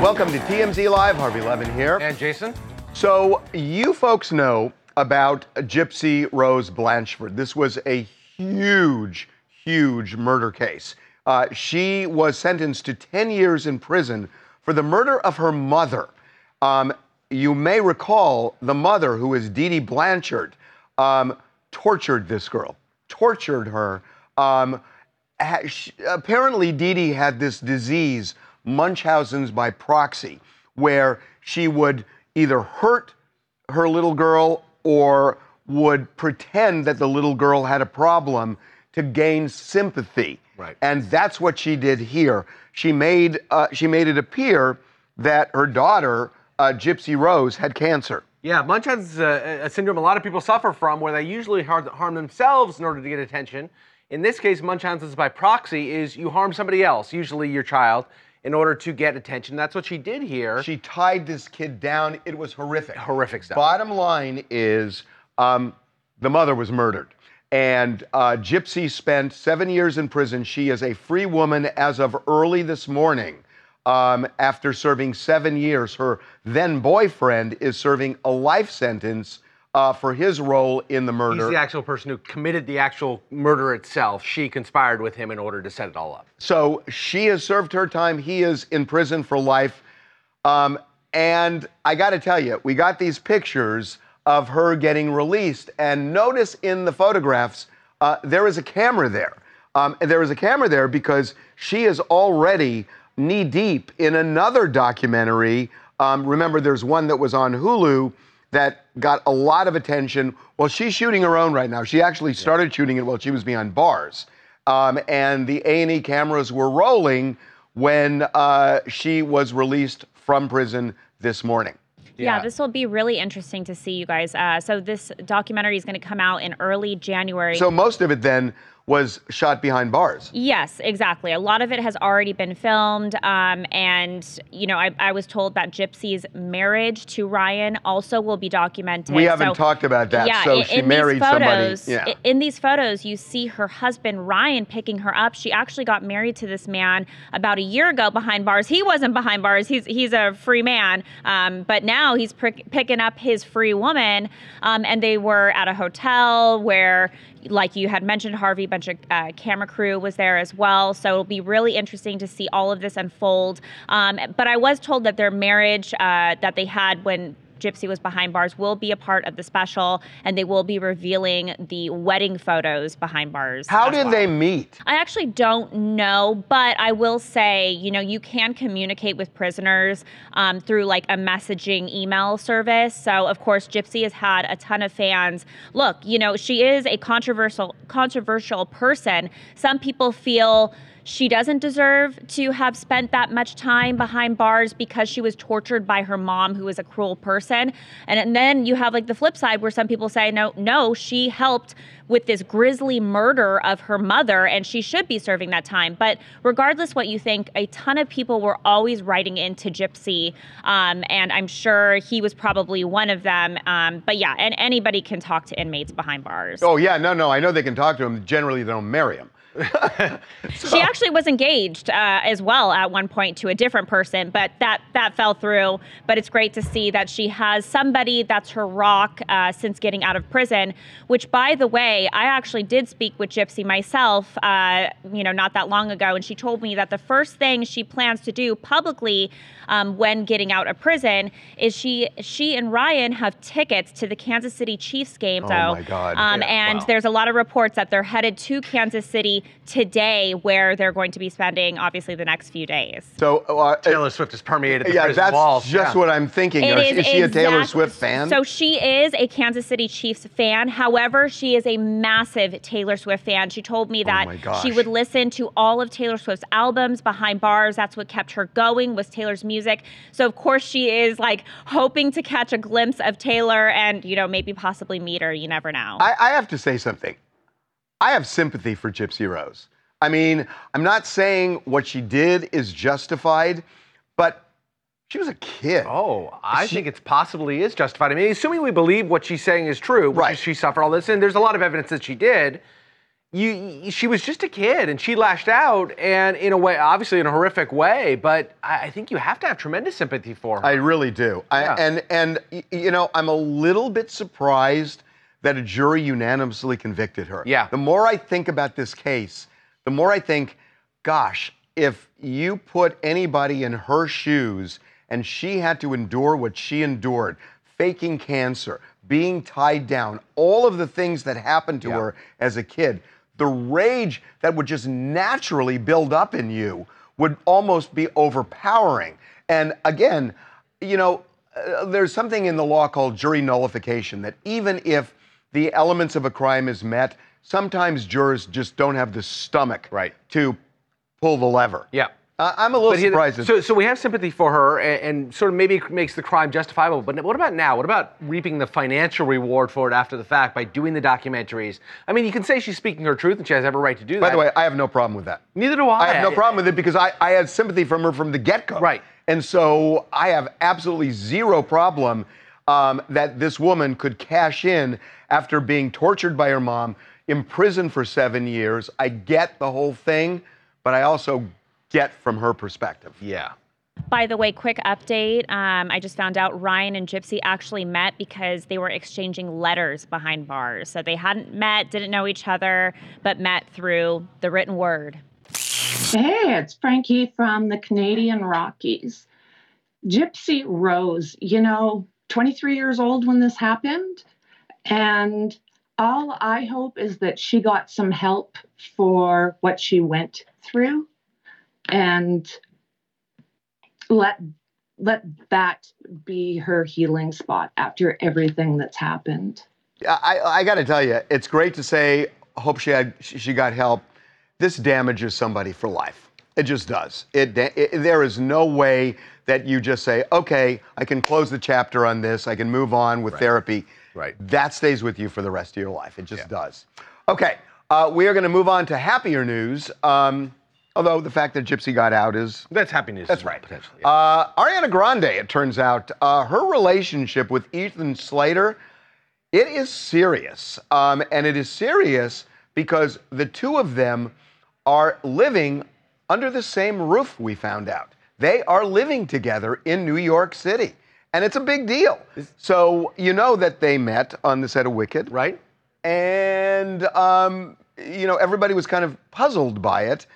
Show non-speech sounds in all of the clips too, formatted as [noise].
Welcome to TMZ Live. Harvey Levin here. And Jason? So, you folks know about Gypsy Rose Blanchard. This was a huge, huge murder case. Uh, she was sentenced to 10 years in prison for the murder of her mother. Um, you may recall the mother, who is Dee Dee Blanchard, um, tortured this girl, tortured her. Um, ha- sh- apparently, Dee Dee had this disease, Munchausen's by proxy, where she would either hurt her little girl or would pretend that the little girl had a problem to gain sympathy. Right. And that's what she did here. She made uh, she made it appear that her daughter, uh, Gypsy Rose, had cancer. Yeah, Munchausen's a, a syndrome a lot of people suffer from where they usually har- harm themselves in order to get attention. In this case, Munchausen's by proxy is you harm somebody else, usually your child, in order to get attention. That's what she did here. She tied this kid down. It was horrific. Horrific stuff. Bottom line is um, the mother was murdered. And uh, Gypsy spent seven years in prison. She is a free woman as of early this morning. Um, after serving seven years, her then boyfriend is serving a life sentence uh, for his role in the murder. He's the actual person who committed the actual murder itself. She conspired with him in order to set it all up. So she has served her time. He is in prison for life. Um, and I got to tell you, we got these pictures of her getting released. And notice in the photographs, uh, there is a camera there. Um, and there is a camera there because she is already knee deep in another documentary. Um, remember, there's one that was on Hulu that got a lot of attention. Well, she's shooting her own right now. She actually started shooting it while she was behind bars, um, and the A&E cameras were rolling when uh, she was released from prison this morning. Yeah, Yeah. this will be really interesting to see, you guys. Uh, so this documentary is going to come out in early January. So most of it then was shot behind bars. Yes, exactly. A lot of it has already been filmed. Um, and, you know, I, I was told that Gypsy's marriage to Ryan also will be documented. We haven't So- talked about that. Yeah, so in, she in married these photos, somebody. Yeah. In these photos, you see her husband Ryan picking her up. She actually got married to this man about a year ago behind bars. He wasn't behind bars. He's he's a free man, um, but now he's prick, picking up his free woman. Um, and they were at a hotel where, like you had mentioned, Harvey, a bunch of uh, camera crew was there as well. So it'll be really interesting to see all of this unfold. Um, but I was told that their marriage uh, that they had when Gypsy was behind bars will be a part of the special, and they will be revealing the wedding photos behind bars. How did well. they meet? I actually don't know, but I will say, you know, you can communicate with prisoners um, through like a messaging email service. So, of course, Gypsy has had a ton of fans. Look, you know, she is a controversial controversial person. Some people feel she doesn't deserve to have spent that much time behind bars because she was tortured by her mom, who is a cruel person. And, and then you have like the flip side where some people say, no, no, she helped with this grisly murder of her mother and she should be serving that time. But regardless what you think, a ton of people were always writing into Gypsy. Um, and I'm sure he was probably one of them. Um, but yeah, and anybody can talk to inmates behind bars. Oh yeah, no, no. I know they can talk to him. Generally, they don't marry him. [laughs] She actually was engaged uh, as well at one point to a different person, but that that fell through. But it's great to see that she has somebody that's her rock uh, since getting out of prison. Which, by the way, I actually did speak with Gypsy myself, uh, you know, not that long ago, and she told me that the first thing she plans to do publicly um, when getting out of prison is she she and Ryan have tickets to the Kansas City Chiefs game. Oh, so, my God. Um, Yeah, and wow. there's a lot of reports that they're headed to Kansas City City today, where they're going to be spending obviously the next few days. So uh, Taylor Swift has permeated the yeah, prison that's walls. just yeah. what I'm thinking. It is, is she a Taylor Swift fan? So she is a Kansas City Chiefs fan. However, she is a massive Taylor Swift fan. She told me that Oh she would listen to all of Taylor Swift's albums behind bars. That's what kept her going was Taylor's music. So of course she is like hoping to catch a glimpse of Taylor and you know maybe possibly meet her. You never know. I, I have to say something. I have sympathy for Gypsy Rose. I mean, I'm not saying what she did is justified, but she was a kid. Oh, I She- think it's possibly is justified. I mean, assuming we believe what she's saying is true, which Right. is she suffered all this, and there's a lot of evidence that she did. You, she was just a kid, and she lashed out, and in a way, obviously in a horrific way. But I, I think you have to have tremendous sympathy for her. I really do. I, Yeah. and and you know, I'm a little bit surprised that a jury unanimously convicted her. Yeah. The more I think about this case, the more I think, gosh, if you put anybody in her shoes and she had to endure what she endured, faking cancer, being tied down, all of the things that happened to Yeah. her as a kid, the rage that would just naturally build up in you would almost be overpowering. And again, you know, uh, there's something in the law called jury nullification that even if the elements of a crime is met, sometimes jurors just don't have the stomach Right. to pull the lever. yeah. Uh, I'm a little he- surprised. so, so we have sympathy for her, and, and sort of maybe makes the crime justifiable. But what about now? What about reaping the financial reward for it after the fact by doing the documentaries? I mean, you can say she's speaking her truth, and she has every right to do that. by the way, I have no problem with that. neither do I. I have no problem with it because I, I had sympathy from her from the get go. Right. And so I have absolutely zero problem um, that this woman could cash in after being tortured by her mom, imprisoned for seven years. I get the whole thing, but I also get from her perspective. Yeah. By the way, quick update. Um, I just found out Ryan and Gypsy actually met because they were exchanging letters behind bars. So they hadn't met, didn't know each other, but met through the written word. Hey, it's Frankie from the Canadian Rockies. Gypsy Rose, you know, 23 years old when this happened. And all I hope is that she got some help for what she went through and let let that be her healing spot after everything that's happened. I, I got to tell you, it's great to say, hope she had she she got help. This damages somebody for life. It just does. It, it there is no way that you just say, okay, I can close the chapter on this. I can move on with therapy. Right. That stays with you for the rest of your life. It just does. Okay, uh, we are going to move on to happier news. Um, although the fact that Gypsy got out is That's happy news. that's right. Potentially. yeah. Uh, Ariana Grande, it turns out, uh, her relationship with Ethan Slater, it is serious. Um, and it is serious because the two of them are living under the same roof, we found out. They are living together in New York City. And it's a big deal. So you know that they met on the set of Wicked right? and um, you know everybody was kind of puzzled by it.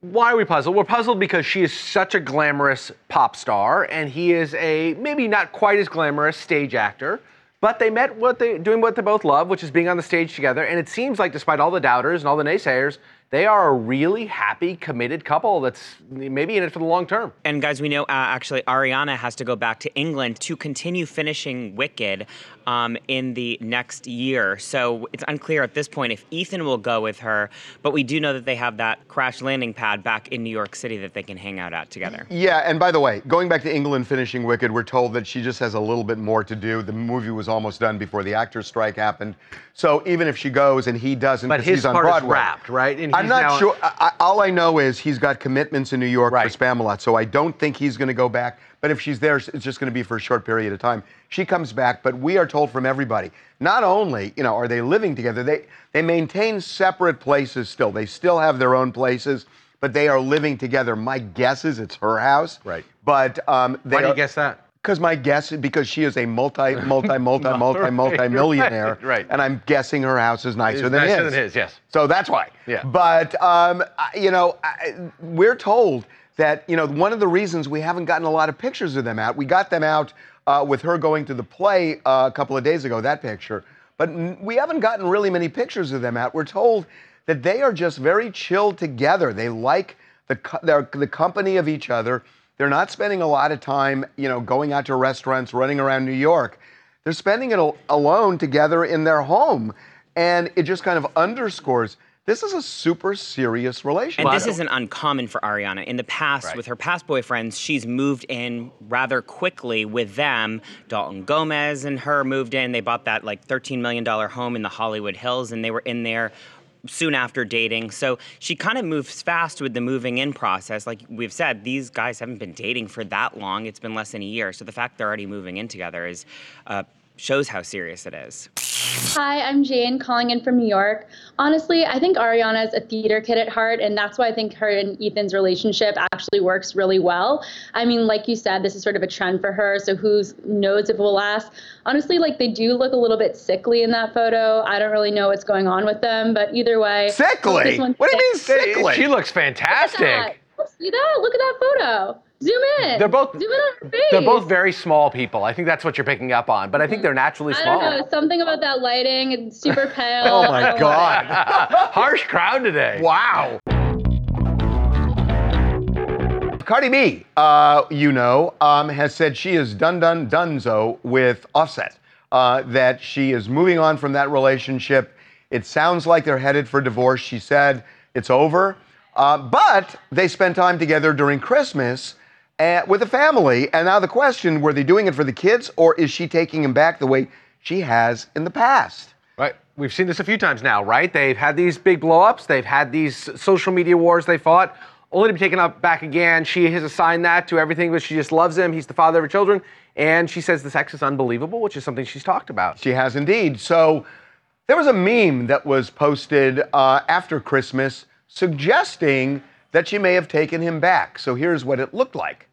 Why are we puzzled? We're puzzled because she is such a glamorous pop star, and he is a maybe not quite as glamorous stage actor. But they met what they doing what they both love, which is being on the stage together. And it seems like, despite all the doubters and all the naysayers, they are a really happy, committed couple that's maybe in it for the long term. And guys, we know uh, actually Ariana has to go back to England to continue finishing Wicked um, in the next year. So it's unclear at this point if Ethan will go with her, but we do know that they have that crash landing pad back in New York City that they can hang out at together. Yeah, and by the way, going back to England finishing Wicked, we're told that she just has a little bit more to do. The movie was almost done before the actors' strike happened. So even if she goes and he doesn't, But 'cause his he's on part is Broadway, wrapped, right? I'm not sure. I, all I know is he's got commitments in New York Right. for Spamalot, so I don't think he's going to go back. But if she's there, it's just going to be for a short period of time. She comes back, but we are told from everybody. Not only, you know, are they living together, they they maintain separate places still. They still have their own places, but they are living together. My guess is it's her house. Right. But um, they Why do you are- guess that? Because my guess is because she is a multi, multi, [laughs] multi, multi, Right, multi millionaire, right, right. and I'm guessing her house is nicer than nicer his. than his, yes. So that's why. Yeah. But um, you know, I, we're told that you know one of the reasons we haven't gotten a lot of pictures of them out. We got them out uh, with her going to the play uh, a couple of days ago. That picture, but n- we haven't gotten really many pictures of them out. We're told that they are just very chill together. They like the their, the company of each other. They're not spending a lot of time, you know, going out to restaurants, running around New York. They're spending it al- alone together in their home, and it just kind of underscores this is a super serious relationship. And this isn't uncommon for Ariana. In the past, Right. with her past boyfriends, she's moved in rather quickly with them. Dalton Gomez and her moved in. They bought that like $13 million home in the Hollywood Hills, and they were in there soon after dating. So she kind of moves fast with the moving in process. Like we've said, these guys haven't been dating for that long. It's been less than a year. So the fact they're already moving in together is uh, shows how serious it is. Hi, I'm Jane calling in from New York. Honestly, I think Ariana is a theater kid at heart, and that's why I think her and Ethan's relationship actually works really well. I mean, like you said, this is sort of a trend for her, so who knows if it will last. Honestly, like they do look a little bit sickly in that photo. I don't really know what's going on with them, but either way. sickly. What do you mean sickly? She looks Look at that. fantastic. Oh, see that? Look at that photo. Zoom in. They're both Zoom in on her face. they're both very small people. I think that's what you're picking up on. But I think they're naturally I small. don't know. Something about that lighting. It's super [laughs] pale. Oh I my don't know. God! [laughs] Harsh crowd today. Wow. Cardi B, uh, you know, um, has said she is done, done, donezo with Offset. Uh, that she is moving on from that relationship. It sounds like they're headed for divorce. She said it's over. Uh, but they spent time together during Christmas uh, with a family. And now the question were they doing it for the kids or is she taking him back the way she has in the past? Right. We've seen this a few times now, right? They've had these big blowups. They've had these social media wars they fought, only to be taken up back again. She has assigned that to everything, but she just loves him. He's the father of her children. And she says the sex is unbelievable, which is something she's talked about. She has indeed. So there was a meme that was posted uh, after Christmas suggesting that she may have taken him back. So here's what it looked like.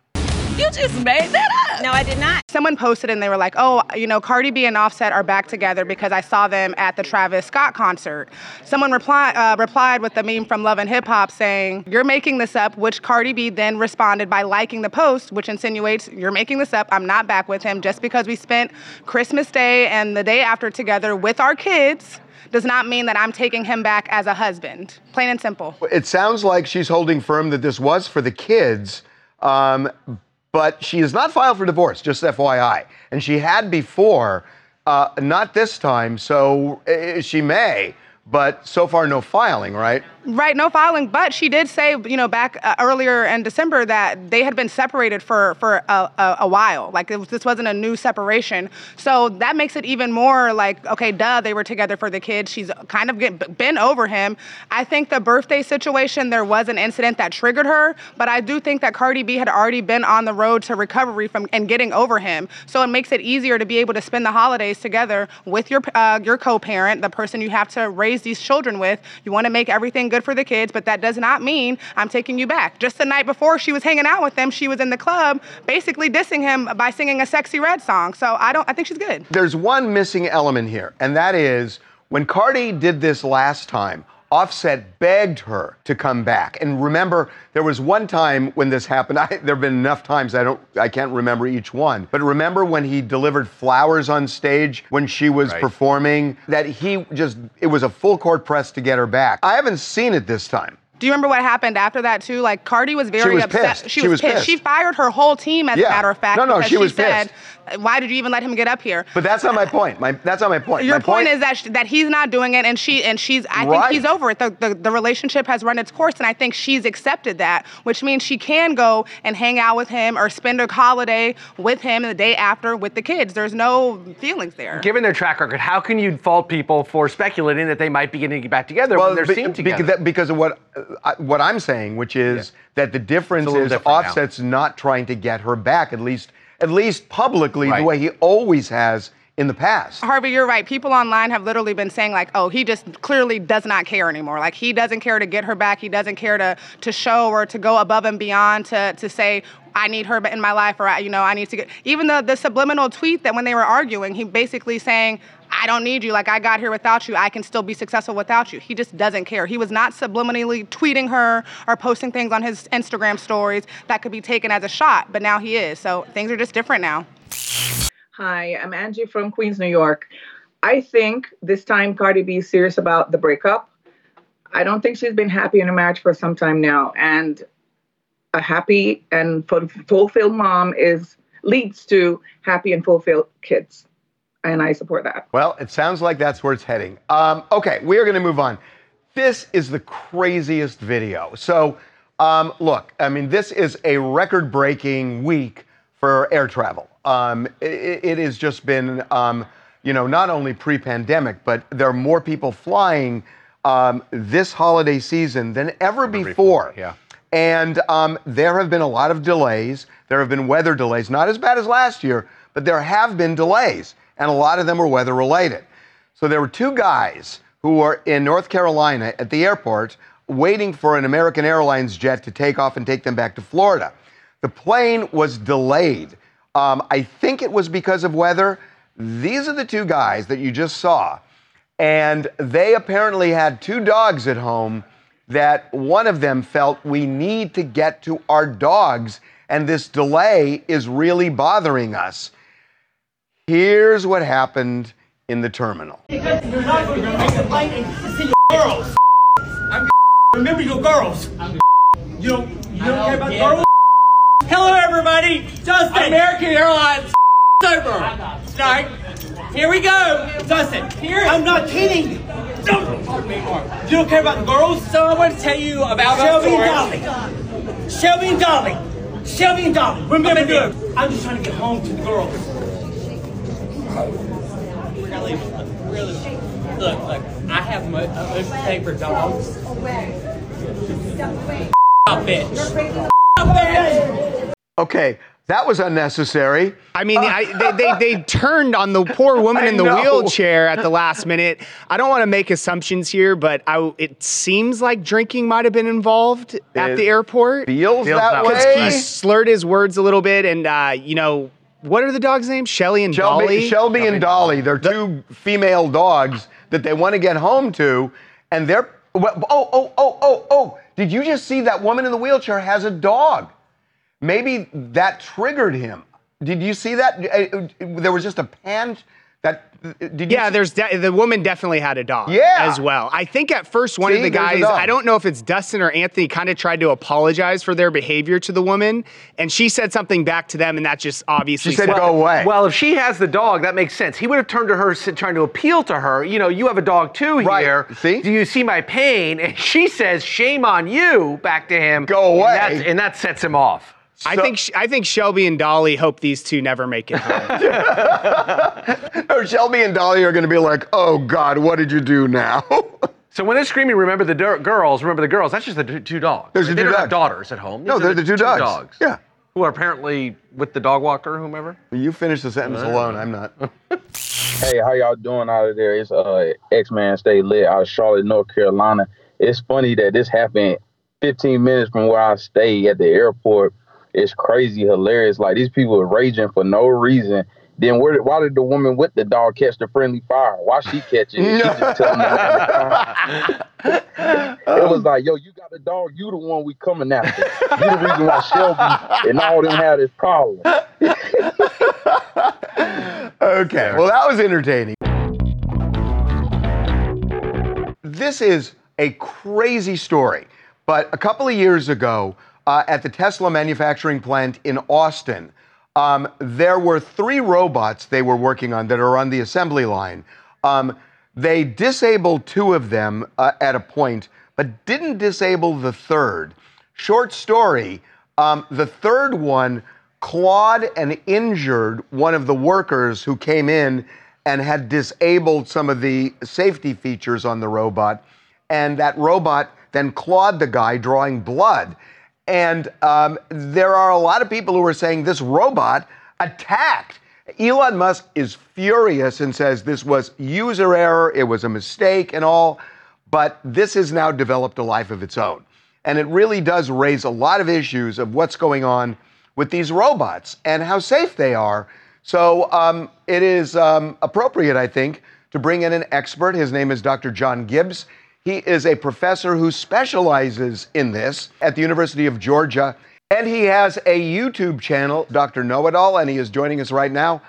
You just made that up. No, I did not. Someone posted and they were like, oh, you know, Cardi B and Offset are back together because I saw them at the Travis Scott concert. Someone reply, uh, replied with the meme from Love and Hip Hop saying, you're making this up, which Cardi B then responded by liking the post, which insinuates, you're making this up, I'm not back with him. Just because we spent Christmas Day and the day after together with our kids does not mean that I'm taking him back as a husband. Plain and simple. It sounds like she's holding firm that this was for the kids, um, but she has not filed for divorce, just FYI. And she had before, uh, not this time, so uh, she may, but so far no filing, right? Right, no filing, but she did say, you know, back uh, earlier in December that they had been separated for for a, a, a while. Like this wasn't a new separation, so that makes it even more like, okay, duh, they were together for the kids. She's kind of get, been over him. I think the birthday situation, there was an incident that triggered her, but I do think that Cardi B had already been on the road to recovery from and getting over him. So it makes it easier to be able to spend the holidays together with your uh, your co-parent, the person you have to raise these children with. You want to make everything good for the kids, but that does not mean I'm taking you back. Just the night before she was hanging out with them, she was in the club basically dissing him by singing a Sexyy Red song. So I don't I think she's good. There's one missing element here, and that is when Cardi did this last time, Offset begged her to come back. And remember, there was one time when this happened. [laughs] I, there have been enough times I don't, I can't remember each one. But remember when he delivered flowers on stage when she was Right. performing? That he just, it was a full court press to get her back. I haven't seen it this time. Do you remember what happened after that too? Like Cardi was very she was upset. pissed. She, She was, was pissed. pissed. She fired her whole team, as Yeah. a matter of fact. No, no, because she was said, "Why did you even let him get up here?" But that's not my point. My, that's not my point. Your my point, is that sh- that he's not doing it, and she and she's. I Right. think he's over it. The, the the relationship has run its course, and I think she's accepted that, which means she can go and hang out with him or spend a holiday with him the day after with the kids. There's no feelings there. Given their track record, how can you fault people for speculating that they might be getting back together when they're be- seen be- together? that- because of what uh, I- what I'm saying, which is that the difference is different now. Offset's not trying to get her back, at least at least publicly, Right. the way he always has in the past. Harvey, you're right. People online have literally been saying like, "Oh, he just clearly does not care anymore. Like he doesn't care to get her back. He doesn't care to to show or to go above and beyond to to say." I need her in my life, or you know, I need to get. Even the the subliminal tweet that when they were arguing, he basically saying, "I don't need you. Like I got here without you. I can still be successful without you." He just doesn't care. He was not subliminally tweeting her or posting things on his Instagram stories that could be taken as a shot, but now he is. So things are just different now. Hi, I'm Angie from Queens, New York. I think this time Cardi B is serious about the breakup. I don't think she's been happy in a marriage for some time now. And a happy and fulfilled mom is leads to happy and fulfilled kids. And I support that. Well, it sounds like that's where it's heading. Um, okay, we are going to move on. This is the craziest video. So, um, look, I mean, this is a record breaking week for air travel. Um, it, it, has just been, um, you know, not only pre pandemic, but there are more people flying um, this holiday season than ever, before. before. Yeah. And um, there have been a lot of delays. There have been weather delays, not as bad as last year, but there have been delays, and a lot of them were weather related. So there were two guys who were in North Carolina at the airport waiting for an American Airlines jet to take off and take them back to Florida. The plane was delayed. Um, I think it was because of weather. These are the two guys that you just saw. And they apparently had two dogs at home that one of them felt we need to get to our dogs, and this delay is really bothering us. Here's what happened in the terminal. Because you're not going to make a plane and see your girls. I'm remember your girls. You don't, you don't care about girls? Hello, everybody. Justin. American Airlines [laughs] over. Right. Here we go. Justin, here. I'm not kidding. Don't. You don't care about the girls? So I want to tell you about Shelby and Dolly. Shelby and Dolly. Shelby and Dolly. Remember this. I'm just trying to get home to the girls. We're gonna leave. We're gonna leave. Look, look. I have much, much pay for dogs. Stop, bitch. Okay, that was unnecessary. I mean, I, they, they, they, turned on the poor woman in the wheelchair at the last minute. I don't want to make assumptions here, but I, it seems like drinking might have been involved it at the airport. Feels, feels that way. Because he slurred his words a little bit, and uh, you know, what are the dogs' names? Shelly and Shelby, Dolly. Shelby and Dolly. They're two female dogs that they want to get home to, and they're. Oh, oh, oh, oh, oh! Did you just see that woman in the wheelchair has a dog? Maybe that triggered him. Did you see that? Uh, uh, there was just a pan yeah, there's de- the woman definitely had a dog. Yeah. as well. I think at first one See, of the guys, I don't know if it's Dustin or Anthony, kind of tried to apologize for their behavior to the woman, and she said something back to them, and that just obviously she said, "Go away." Well, if she has the dog, that makes sense. He would have turned to her, trying to appeal to her. You know, you have a dog too right. here. See? Do you see my pain? And she says, "Shame on you." Back to him. Go away. and, and that sets him off. So, I think I think Shelby and Dolly hope these two never make it home. [laughs] no, Shelby and Dolly are going to be like, "Oh God, what did you do now?" [laughs] so when they're screaming, "Remember the girls! Remember the girls!" That's just the two dogs. There's right? the they two don't dogs. have daughters at home. These no, they're the, the two, two dogs. dogs. Yeah. Who are apparently with the dog walker, whomever. You finish the sentence alone. I'm not. [laughs] hey, how y'all doing out of there? It's uh, X Man Stay Lit out of Charlotte, North Carolina. It's funny that this happened 15 minutes from where I stay at the airport it's crazy, hilarious. Like these people are raging for no reason. Then where, why did the woman with the dog catch the friendly fire? Why she catch it? She just telling [laughs] It was um, like, yo, you got a dog. You the one we coming after. You the reason why Shelby and all them had this problem. [laughs] okay, well that was entertaining. This is a crazy story, but a couple of years ago, uh, at the Tesla manufacturing plant in Austin. Um, there were three robots they were working on that are on the assembly line. Um, they disabled two of them uh, at a point, but didn't disable the third. Short story um, the third one clawed and injured one of the workers who came in and had disabled some of the safety features on the robot. And that robot then clawed the guy, drawing blood. And um, there are a lot of people who are saying this robot attacked. Elon Musk is furious and says this was user error, it was a mistake and all, but this has now developed a life of its own. And it really does raise a lot of issues of what's going on with these robots and how safe they are. So um, it is um, appropriate, I think, to bring in an expert. His name is Dr. John Gibbs. He is a professor who specializes in this at the University of Georgia. And he has a YouTube channel, Dr. Know It All, and he is joining us right now.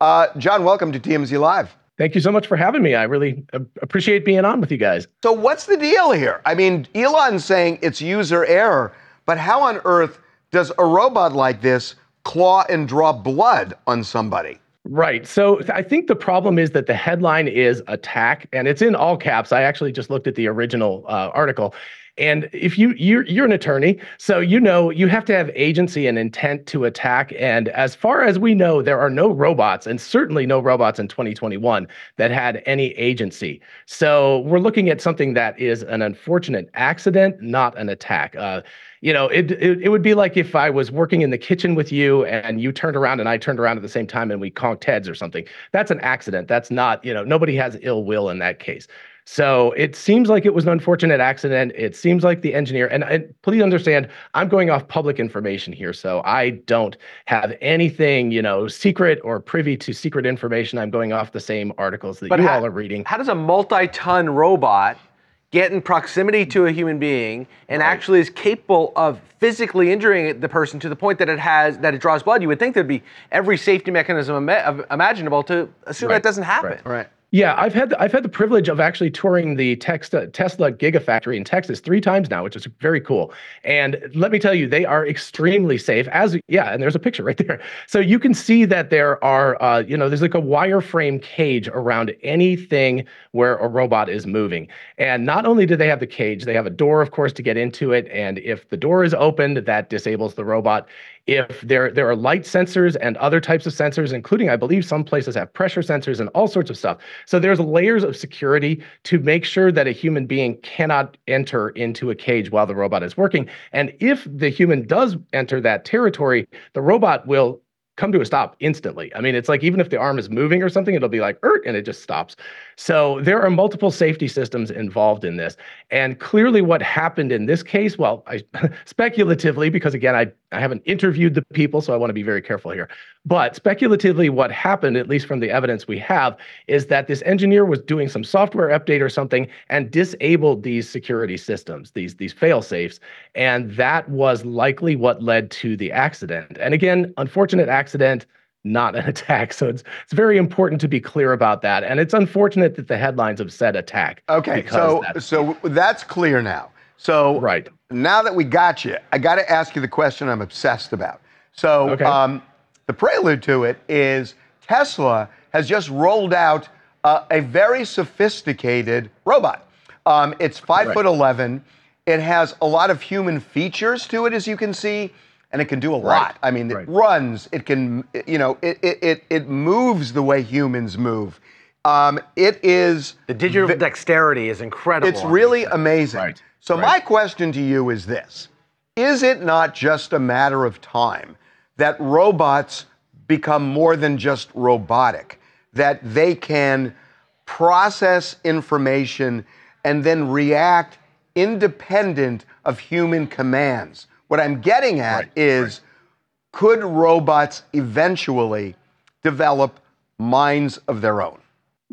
Uh, John, welcome to TMZ Live. Thank you so much for having me. I really appreciate being on with you guys. So, what's the deal here? I mean, Elon's saying it's user error, but how on earth does a robot like this claw and draw blood on somebody? Right. So I think the problem is that the headline is attack, and it's in all caps. I actually just looked at the original uh, article. And if you you're you're an attorney, so you know you have to have agency and intent to attack. And as far as we know, there are no robots, and certainly no robots in 2021 that had any agency. So we're looking at something that is an unfortunate accident, not an attack. Uh, you know, it, it it would be like if I was working in the kitchen with you and you turned around and I turned around at the same time and we conked heads or something. That's an accident. That's not, you know, nobody has ill will in that case. So it seems like it was an unfortunate accident. It seems like the engineer, and, and, please understand, I'm going off public information here. So I don't have anything, you know, secret or privy to secret information. I'm going off the same articles that but you how, all are reading. How does a multi ton robot get in proximity to a human being and right. actually is capable of physically injuring the person to the point that it has that it draws blood? You would think there'd be every safety mechanism imaginable to assume right. that doesn't happen. Right. right. Yeah, I've had the, I've had the privilege of actually touring the Tesla Tesla Gigafactory in Texas three times now, which is very cool. And let me tell you, they are extremely safe. As yeah, and there's a picture [laughs] right there, so you can see that there are uh, you know there's like a wireframe cage around anything where a robot is moving. And not only do they have the cage, they have a door, of course, to get into it. And if the door is opened, that disables the robot if there there are light sensors and other types of sensors including i believe some places have pressure sensors and all sorts of stuff so there's layers of security to make sure that a human being cannot enter into a cage while the robot is working and if the human does enter that territory the robot will come to a stop instantly. I mean, it's like even if the arm is moving or something, it'll be like, ert and it just stops. So there are multiple safety systems involved in this. And clearly, what happened in this case, well, I [laughs] speculatively, because again, I, I haven't interviewed the people, so I want to be very careful here. But speculatively, what happened, at least from the evidence we have, is that this engineer was doing some software update or something and disabled these security systems, these, these fail safes. And that was likely what led to the accident. And again, unfortunate accident not an [laughs] attack. So it's it's very important to be clear about that. And it's unfortunate that the headlines have said attack. Okay, so that's so that's clear now. So right now that we got you, I got to ask you the question I'm obsessed about. So okay. um, the prelude to it is Tesla has just rolled out uh, a very sophisticated robot. Um, it's five right. foot eleven. It has a lot of human features to it, as you can see, and it can do a lot. I mean, it runs. It can, you know, it it it moves the way humans move. Um, it is the digital vi- dexterity is incredible. It's really amazing. Right. So my question to you is this: Is it not just a matter of time that robots become more than just robotic, that they can process information and then react independent of human commands. What I'm getting at right, is right. could robots eventually develop minds of their own?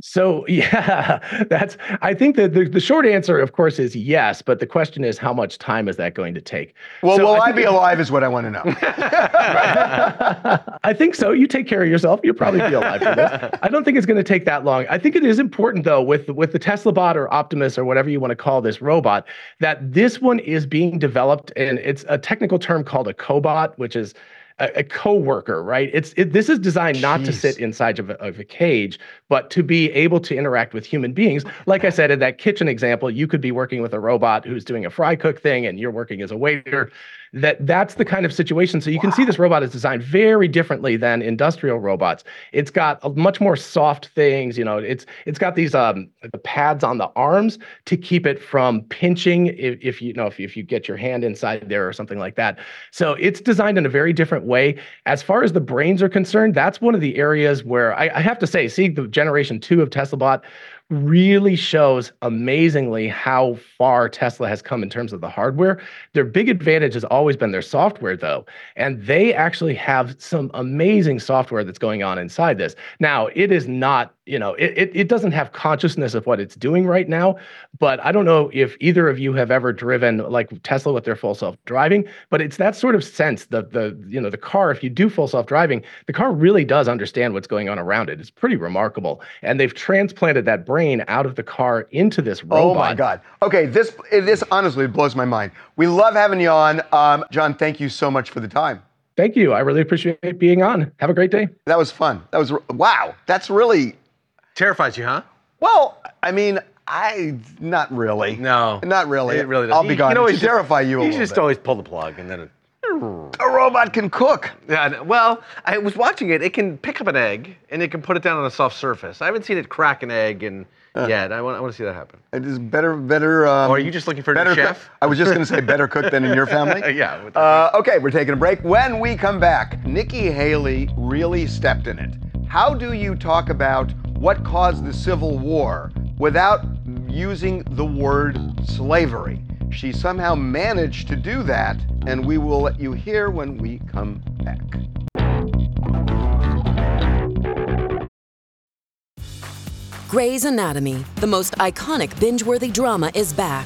So [laughs] yeah, that's. I think that the, the short answer, of course, is yes. But the question is, how much time is that going to take? Well, so will I, I be alive? Is what I want to know. [laughs] I think so. You take care of yourself. You'll probably be alive for this. [laughs] I don't think it's going to take that long. I think it is important, though, with with the Tesla bot or Optimus or whatever you want to call this robot, that this one is being developed, and it's a technical term called a cobot, which is a, a co-worker, right? It's it, this is designed not Jeez. to sit inside of a, of a cage, but to be able to interact with human beings. Like I said in that kitchen example, you could be working with a robot who's doing a fry cook thing, and you're working as a waiter that that's the kind of situation. So you wow. can see this robot is designed very differently than industrial robots. It's got a much more soft things. You know, it's it's got these um the pads on the arms to keep it from pinching if, if you know if, if you get your hand inside there or something like that. So it's designed in a very different way. As far as the brains are concerned, that's one of the areas where I, I have to say, see the generation two of Tesla Bot really shows amazingly how far Tesla has come in terms of the hardware. Their big advantage has always been their software, though. And they actually have some amazing software that's going on inside this. Now, it is not you know, it, it, it doesn't have consciousness of what it's doing right now. But I don't know if either of you have ever driven like Tesla with their full self driving, but it's that sort of sense that the, you know, the car, if you do full self driving, the car really does understand what's going on around it. It's pretty remarkable. And they've transplanted that brain out of the car into this robot. Oh my God. Okay, this this honestly blows my mind. We love having you on, um, John. Thank you so much for the time. Thank you. I really appreciate being on. Have a great day. That was fun. That was wow. That's really Terrifies you, huh? well. I mean, I not really. No. not really. It really does. I'll be gone. You know, it terrify you a You just bit. always pull the plug and then it. A robot can cook. Yeah, well, I was watching it. It can pick up an egg and it can put it down on a soft surface. I haven't seen it crack an egg and yet. I want, I want to see that happen. It is better, better. Um, Or are you just looking for a better chef? I was just going to say better cook than in your [laughs] family. yeah. Uh, okay, we're taking a break. When we come back, Nikki Haley really stepped in it. How do you talk about what caused the Civil War without using the word slavery? She somehow managed to do that, and we will let you hear when we come back. Grey's Anatomy, the most iconic binge worthy drama, is back,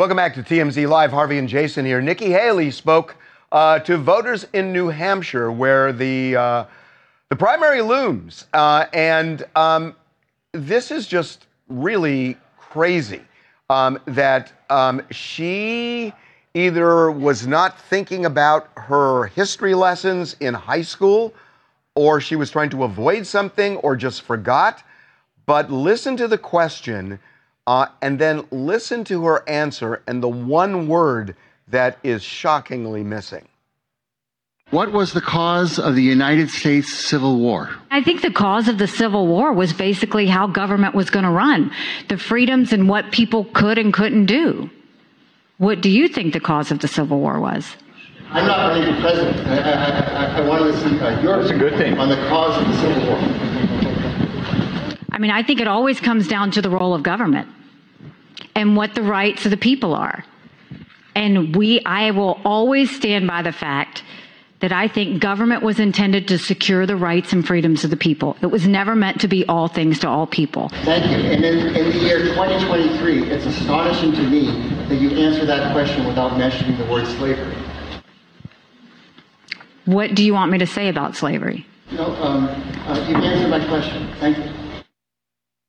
Welcome back to TMZ Live. Harvey and Jason here. Nikki Haley spoke uh, to voters in New Hampshire, where the uh, the primary looms, uh, and um, this is just really crazy um, that um, she either was not thinking about her history lessons in high school, or she was trying to avoid something, or just forgot. But listen to the question uh, and then listen to her answer and the one word that is shockingly missing. What was the cause of the United States Civil War? I think the cause of the Civil War was basically how government was going to run, the freedoms and what people could and couldn't do. What do you think the cause of the Civil War was? I'm not running for president. I, I, I, I wanted to see uh, your That's a good thing. on the cause of the Civil War. I mean, I think it always comes down to the role of government and what the rights of the people are. And we, I will always stand by the fact that I think government was intended to secure the rights and freedoms of the people. It was never meant to be all things to all people. Thank you. And in, in the year 2023, it's astonishing to me that you answer that question without mentioning the word slavery. What do you want me to say about slavery? No, um, uh, you answered my question. Thank you.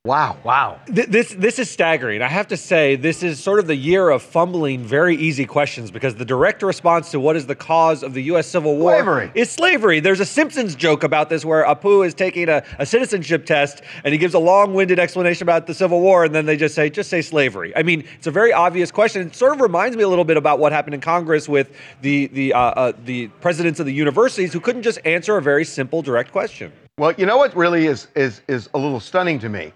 Wow. Wow. Th- This this is staggering. I have to say, this is sort of the year of fumbling very easy questions because the direct response to what is the cause of the U.S. Civil War Slavery. is slavery. There's a Simpsons joke about this where Apu is taking a, a citizenship test and he gives a long-winded explanation about the Civil War, and then they just say, just say slavery. I mean, it's a very obvious question. It sort of reminds me a little bit about what happened in Congress with the the uh, uh, the presidents of the universities who couldn't just answer a very simple, direct question. Well, you know what really is is is a little stunning to me,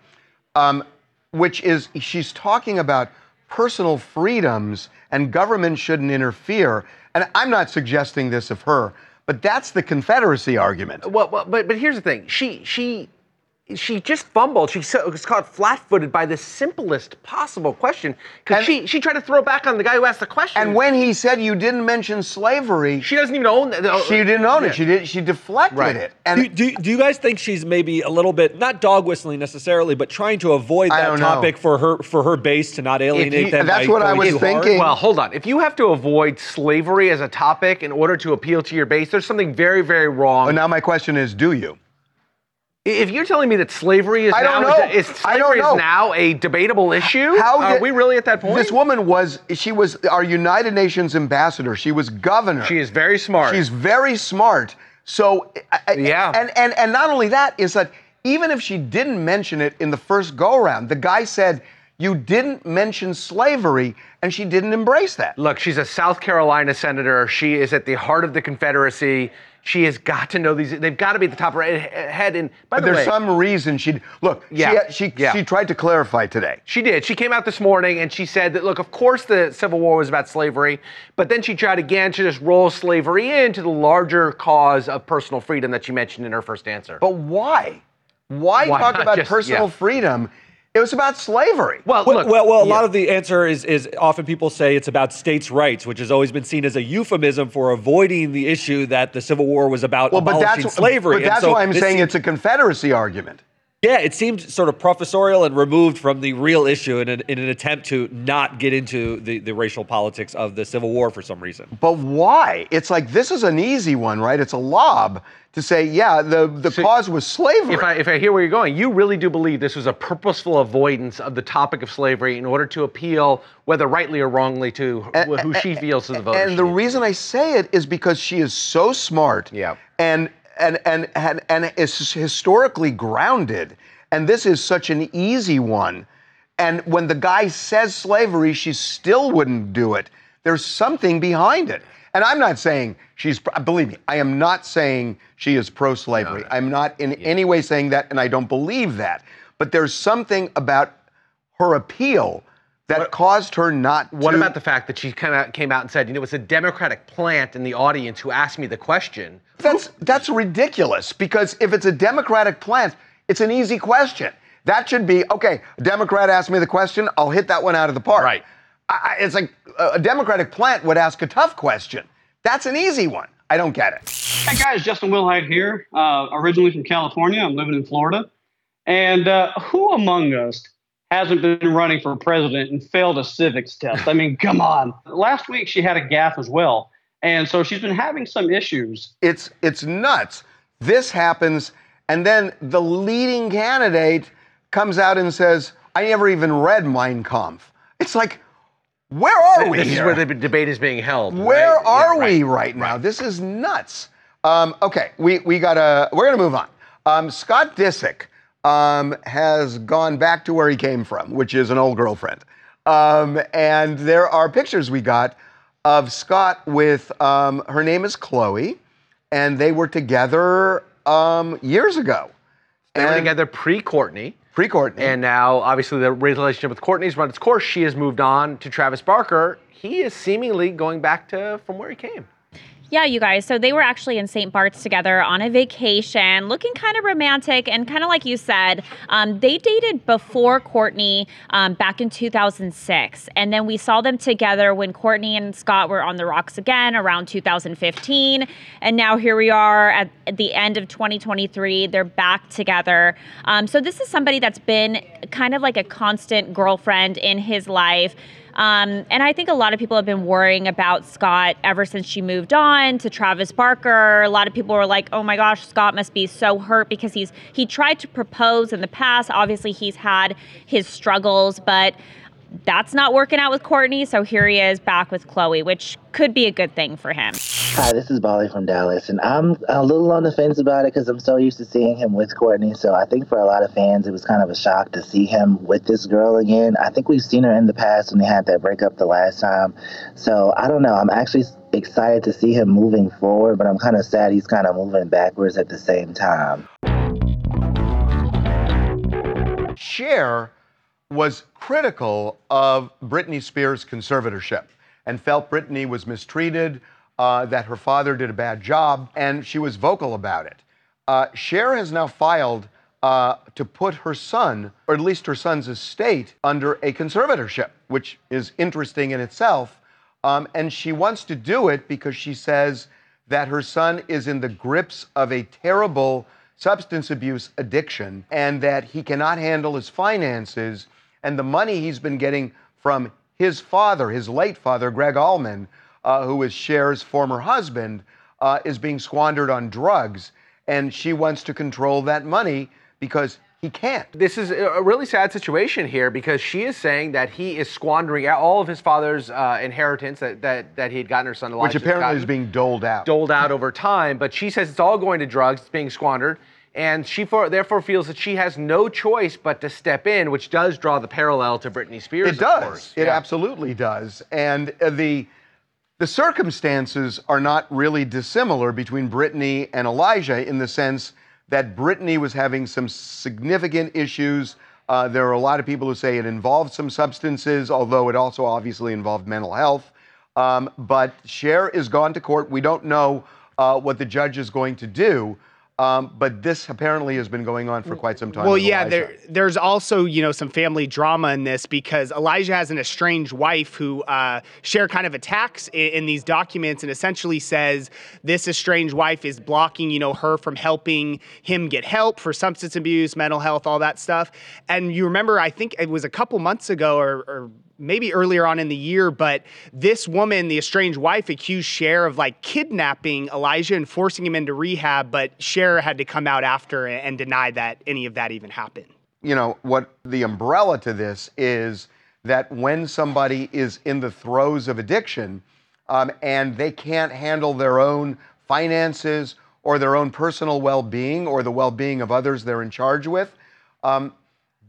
um, which is she's talking about personal freedoms and government shouldn't interfere. And I'm not suggesting this of her, but that's the Confederacy argument. Well, well, but but here's the thing. She she she just fumbled. She was caught flat-footed by the simplest possible question because she she tried to throw back on the guy who asked the question. And when he said you didn't mention slavery, she doesn't even own that. Uh, she didn't own Yeah. it. She did. She deflected Right. it. do, do, do you guys think she's maybe a little bit not dog whistling necessarily, but trying to avoid that don't know. topic for her for her base to not alienate them? by going too hard? Well, hold on. If you have to avoid slavery as a topic in order to appeal to your base, there's something very, very wrong. But now my question is, do you? If you're telling me that slavery is I don't now know. Is, I don't slavery know. is now a debatable issue, How are did- we really at that point? This woman was. She was our United Nations ambassador. She was governor. She is very smart. She's very smart. So yeah. And and and not only that is that even if she didn't mention it in the first go around, the guy said you didn't mention slavery, and she didn't embrace that. Look, she's a South Carolina senator. She is at the heart of the Confederacy. She has got to know these. They've got to be at the top of her head. And by But the there's way, some reason she'd look. Yeah, She, she yeah. she tried to clarify today. She did. She came out this morning and she said that, look, of course the Civil War was about slavery, but then she tried again to just roll slavery into the larger cause of personal freedom that she mentioned in her first answer. But why? Why, Why talk about just- personal yeah. freedom? It was about slavery. Well, well, well, well, a lot of the answer is is often people say it's about states' rights, which has always been seen as a euphemism for avoiding the issue that the Civil War was about well, but abolishing that's slavery. But that's so why I'm saying seems- it's a Confederacy argument. Yeah, it seemed sort of professorial and removed from the real issue in an, in an attempt to not get into the, the racial politics of the Civil War for some reason. But why? It's like this is an easy one, right? It's a lob to say, yeah, the the cause was slavery. If I, if I hear where you're going, you really do believe this was a purposeful avoidance of the topic of slavery in order to appeal, whether rightly or wrongly, to wh- who she feels to the voters. And the reason I say it is because she is so smart. Yeah. And and and and, and is historically grounded. And this is such an easy one. And when the guy says slavery, she still wouldn't do it. There's something behind it. And I'm not saying she's, believe me, I am not saying she is pro slavery. I'm not in any way saying that, and I don't believe that. But there's something about her appeal that caused her not What to. about the fact that she kind of came out and said, you know, it was a Democratic plant in the audience who asked me the question? That's that's ridiculous because if it's a Democratic plant, it's an easy question. That should be okay. A Democrat asked me the question. I'll hit that one out of the park. Right. I, I- it's like a a Democratic plant would ask a tough question. That's an easy one. I don't get it. Hey guys, Justin Wilhite here. Uh, originally from California, I'm living in Florida. And uh, who among us hasn't been running for president and failed a civics test? I mean, [laughs] come on. Last week she had a gaffe as well, and so she's been having some issues. It's it's nuts. This happens, and then the leading candidate comes out and says, "I never even read Mein Kampf." It's like, where are we This is where the debate is being held. Where right? are Yeah, we right now? This is nuts. Um, okay, we, we gotta we're gonna move on. Um, Scott Disick um, has gone back to where he came from, which is an old girlfriend. Um, and there are pictures we got of Scott with um, her name is Chloe, and they were together um, years ago. They were together pre-Courtney. Pre-Courtney. And now, obviously, the relationship with Courtney's run its course. She has moved on to Travis Barker. He is seemingly going back to from where he came. Yeah, you guys. So they were actually in St. Bart's together on a vacation, looking kind of romantic. And kind of like you said, um, they dated before Courtney um, back in 2006. And then we saw them together when Courtney and Scott were on the rocks again around 2015. And now here we are at, the end of 2023. They're back together. Um, so this is somebody that's been kind of like a constant girlfriend in his life. Um, and I think a lot of people have been worrying about Scott ever since she moved on to Travis Barker. A lot of people were like, "Oh my gosh, Scott must be so hurt because he's he tried to propose in the past. Obviously, he's had his struggles, but that's not working out with Courtney. So here he is back with Chloe, which could be a good thing for him." Hi, this is Bolly from Dallas, and I'm a little on the fence about it because I'm so used to seeing him with Courtney. So I think for a lot of fans, it was kind of a shock to see him with this girl again. I think we've seen her in the past when they had that breakup the last time. So I don't know. I'm actually excited to see him moving forward, but I'm kind of sad he's kind of moving backwards at the same time. Cher was critical of Britney Spears' conservatorship and felt Britney was mistreated, uh, that her father did a bad job, and she was vocal about it. Uh, Cher has now filed uh, to put her son, or at least her son's estate, under a conservatorship, which is interesting in itself. Um, and she wants to do it because she says that her son is in the grips of a terrible substance abuse addiction and that he cannot handle his finances and the money he's been getting from his father, his late father, Gregg Allman, uh, who is Cher's former husband, uh, is being squandered on drugs. And she wants to control that money because he can't. This is a really sad situation here because she is saying that he is squandering all of his father's uh, inheritance that, that, that he had gotten her son Elijah. Which apparently is being doled out. doled out over time. But she says it's all going to drugs, it's being squandered. And she for, therefore feels that she has no choice but to step in, which does draw the parallel to Britney Spears. It of does. course. It Yeah. absolutely does. And uh, the The circumstances are not really dissimilar between Britney and Elijah in the sense that Britney was having some significant issues. Uh, there are a lot of people who say it involved some substances, although it also obviously involved mental health. Um, but Cher is gone to court. We don't know uh, what the judge is going to do. Um, but this apparently has been going on for quite some time. Well, yeah, there, there's also you know some family drama in this because Elijah has an estranged wife who uh, Cher kind of attacks in, in these documents and essentially says this estranged wife is blocking you know her from helping him get help for substance abuse, mental health, all that stuff. And you remember, I think it was a couple months ago or. or maybe earlier on in the year, but this woman, the estranged wife, accused Cher of like kidnapping Elijah and forcing him into rehab, but Cher had to come out after and deny that any of that even happened. you know, what the umbrella to this is that when somebody is in the throes of addiction um, and they can't handle their own finances or their own personal well being or the well being of others they're in charge with, um,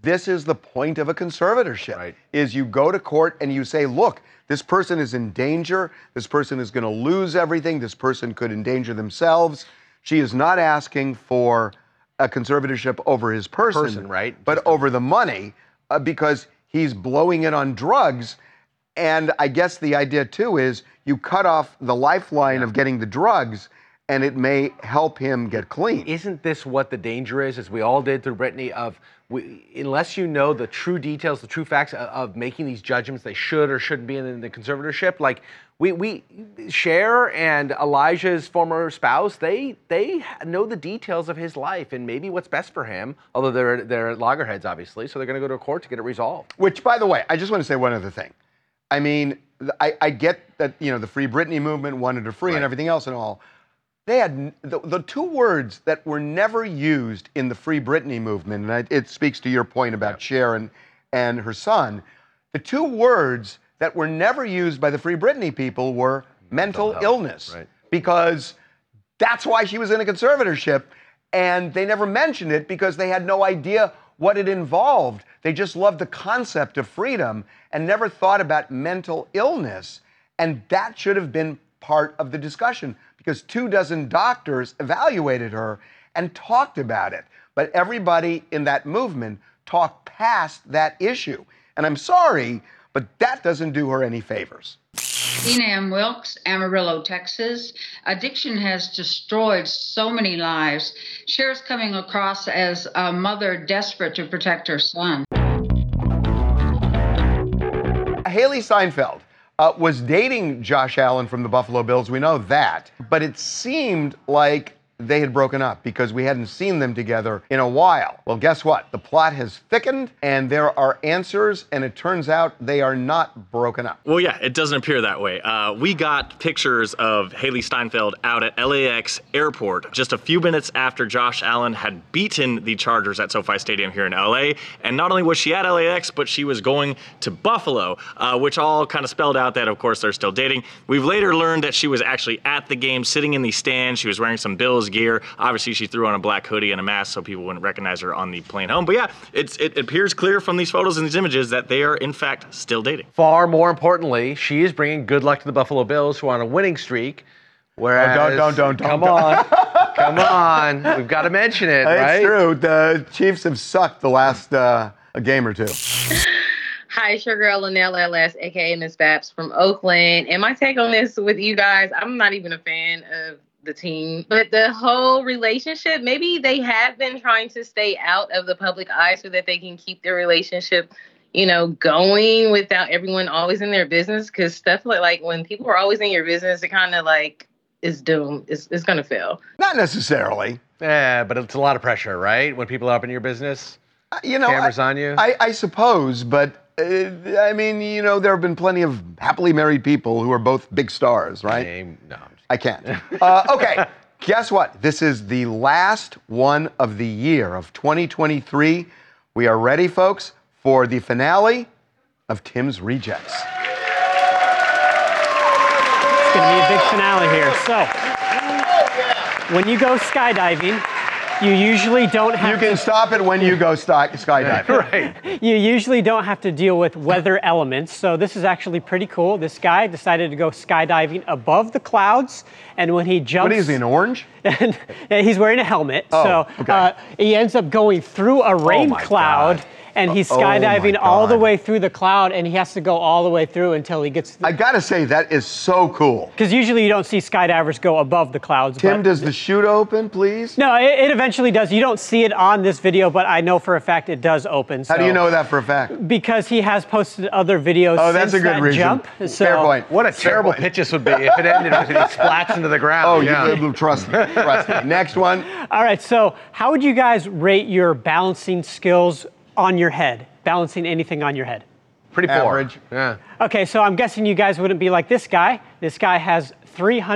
this is the point of a conservatorship right. is you go to court and you say look this person is in danger. This person is going to lose everything. This person could endanger themselves. She is not asking for a conservatorship over his person, Person, right? but over the money uh, because he's blowing it on drugs. And i guess the idea too is you cut off the lifeline of getting the drugs and it may help him get clean Isn't this what the danger is, as we all did through Britney, of we, unless you know the true details, the true facts of, of making these judgments, they should or shouldn't be in the conservatorship. Like we, we, Cher and Elijah's former spouse, they, they know the details of his life and maybe what's best for him. Although they're, they're loggerheads, obviously, so they're going to go to a court to get it resolved. Which, by the way, I just want to say one other thing. I mean, I, I get that you know the Free Britney movement wanted her free and everything else and all. They had the, the two words that were never used in the Free Britney movement, and I, it speaks to your point about Cher and, and her son. The two words that were never used by the Free Britney people were mental, illness, because that's why she was in a conservatorship, and they never mentioned it because they had no idea what it involved. They just loved the concept of freedom and never thought about mental illness. And that should have been part of the discussion because two dozen doctors evaluated her and talked about it. But everybody in that movement talked past that issue. And I'm sorry, but that doesn't do her any favors. Tina M. Wilkes, Amarillo, Texas. Addiction has destroyed so many lives. Cher's coming across as a mother desperate to protect her son. Hailee Steinfeld uh, was dating Josh Allen from the Buffalo Bills. We know that. But it seemed like they had broken up because we hadn't seen them together in a while. Well, guess what? The plot has thickened and there are answers, and it turns out they are not broken up. Well, yeah, it doesn't appear that way. Uh, we got pictures of Hailee Steinfeld out at LAX airport just a few minutes after Josh Allen had beaten the Chargers at SoFi Stadium here in LA. And not only was she at LAX, but she was going to Buffalo, uh, which all kind of spelled out that, of course, they're still dating. We've later learned that she was actually at the game, sitting in the stand. She was wearing some Bills gear. Obviously, she threw on a black hoodie and a mask so people wouldn't recognize her on the plane home. But yeah, it's, it appears clear from these photos and these images that they are, in fact, still dating. Far more importantly, she is bringing good luck to the Buffalo Bills, who are on a winning streak. Whereas, Oh, don't, don't, don't, come don't. on, come on, we've got to mention it, right? It's true. The Chiefs have sucked the last uh, a game or two. Hi, it's your girl Linnell LS, aka Miss Babs from Oakland. And my take on this with you guys, I'm not even a fan of the team, but the whole relationship, maybe they have been trying to stay out of the public eye so that they can keep their relationship, you know, going without everyone always in their business. Cause stuff like like when people are always in your business, it kind of like is doomed. It's it's gonna fail. Not necessarily. Yeah, but it's a lot of pressure, right? When people are up in your business, you know, cameras I, on you. I, I suppose, but uh, I mean, you know, there have been plenty of happily married people who are both big stars, right? no, I can't. uh, okay, guess what? This is the last one of the year of 2023. We are ready, folks, for the finale of Tim's Rejects. It's going to be a big finale here. So, when you go skydiving, You usually don't have You can stop it when you go sky, skydiving. [laughs] right. You usually don't have to deal with weather elements, so this is actually pretty cool. This guy decided to go skydiving above the clouds, and when he jumps, What is he, an orange? [laughs] and he's wearing a helmet, Oh, so okay. uh, he ends up going through a rain my cloud. God. And he's Oh, skydiving all the way through the cloud, and he has to go all the way through until he gets. I gotta say, that is so cool. Because usually you don't see skydivers go above the clouds. Tim, but- does the chute open, please? No, it, it eventually does. You don't see it on this video, but I know for a fact it does open. How do you know that for a fact? Because he has posted other videos. Oh, that's since a good that reason. Jump. So, Fair point. What a Fair terrible point. pitch this would be if it ended with he splats into the ground. Oh, yeah. you trust me. Trust me. [laughs] Next one. All right. So, how would you guys rate your balancing skills on your head? Balancing anything on your head? Pretty poor. Average. Yeah. Okay, so I'm guessing you guys wouldn't be like this guy. This guy has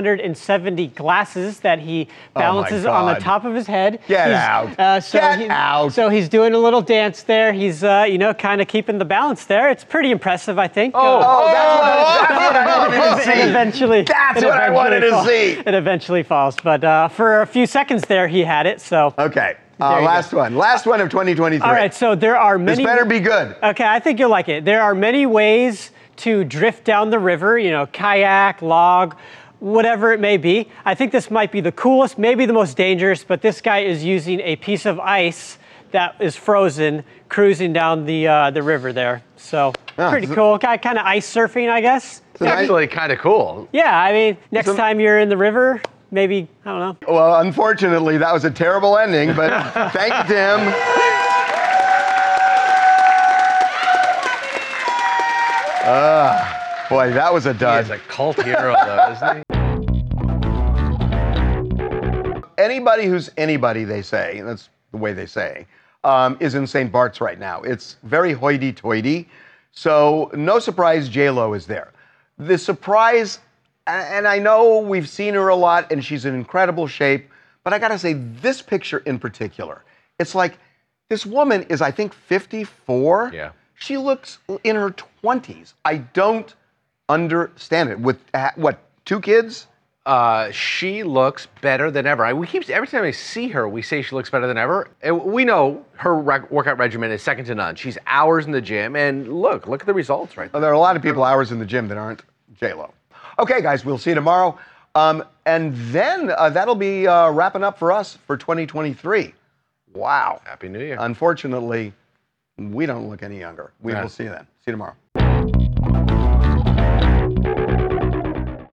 370 glasses that he Oh my balances on the God. top of his head. Get He's, out. Uh, so Get he- out. So he's doing a little dance there. He's, uh, you know, kind of keeping the balance there. It's pretty impressive, I think. Oh, Uh, oh, that's what- I [laughs] wanted to it see. eventually. That's it what I wanted to eventually see. falls. It eventually falls, but uh, for a few seconds there, he had it. So. Okay. There Uh, you go. last one. Last one of 2023. All right, so there are many. This better be good. Okay, I think you'll like it. There are many ways to drift down the river, you know, kayak, log, whatever it may be. I think this might be the coolest, maybe the most dangerous, but this guy is using a piece of ice that is frozen cruising down the uh, the river there. So, Ah, pretty so- cool. Kind of ice surfing, I guess. It's actually kind of cool. Yeah, I mean, next time you're in the river, maybe, I don't know. Well, unfortunately, that was a terrible ending, but [laughs] thank you, Tim. Ah, boy, that was a dud. is a cult hero, though, isn't he? Anybody who's anybody, they say, and that's the way they say, um, is in St. Bart's right now. It's very hoity-toity. So no surprise, J Lo is there. The surprise, a- and I know we've seen her a lot, and she's in incredible shape. But I gotta say, this picture in particular, it's like this woman is, I think, 54. Yeah. She looks in her 20s. I don't understand it. With what, two kids? Uh, she looks better than ever. I, we keep every time I see her, we say she looks better than ever. And we know her rec- workout regimen is second to none. She's hours in the gym, and look, look at the results right Well, there are a lot of people hours in the gym that aren't J Lo. Okay, guys, we'll see you tomorrow, um, and then uh, that'll be uh, wrapping up for us for 2023. Wow. Happy New Year. Unfortunately, we don't look any younger. We Yeah. will see you then. See you tomorrow.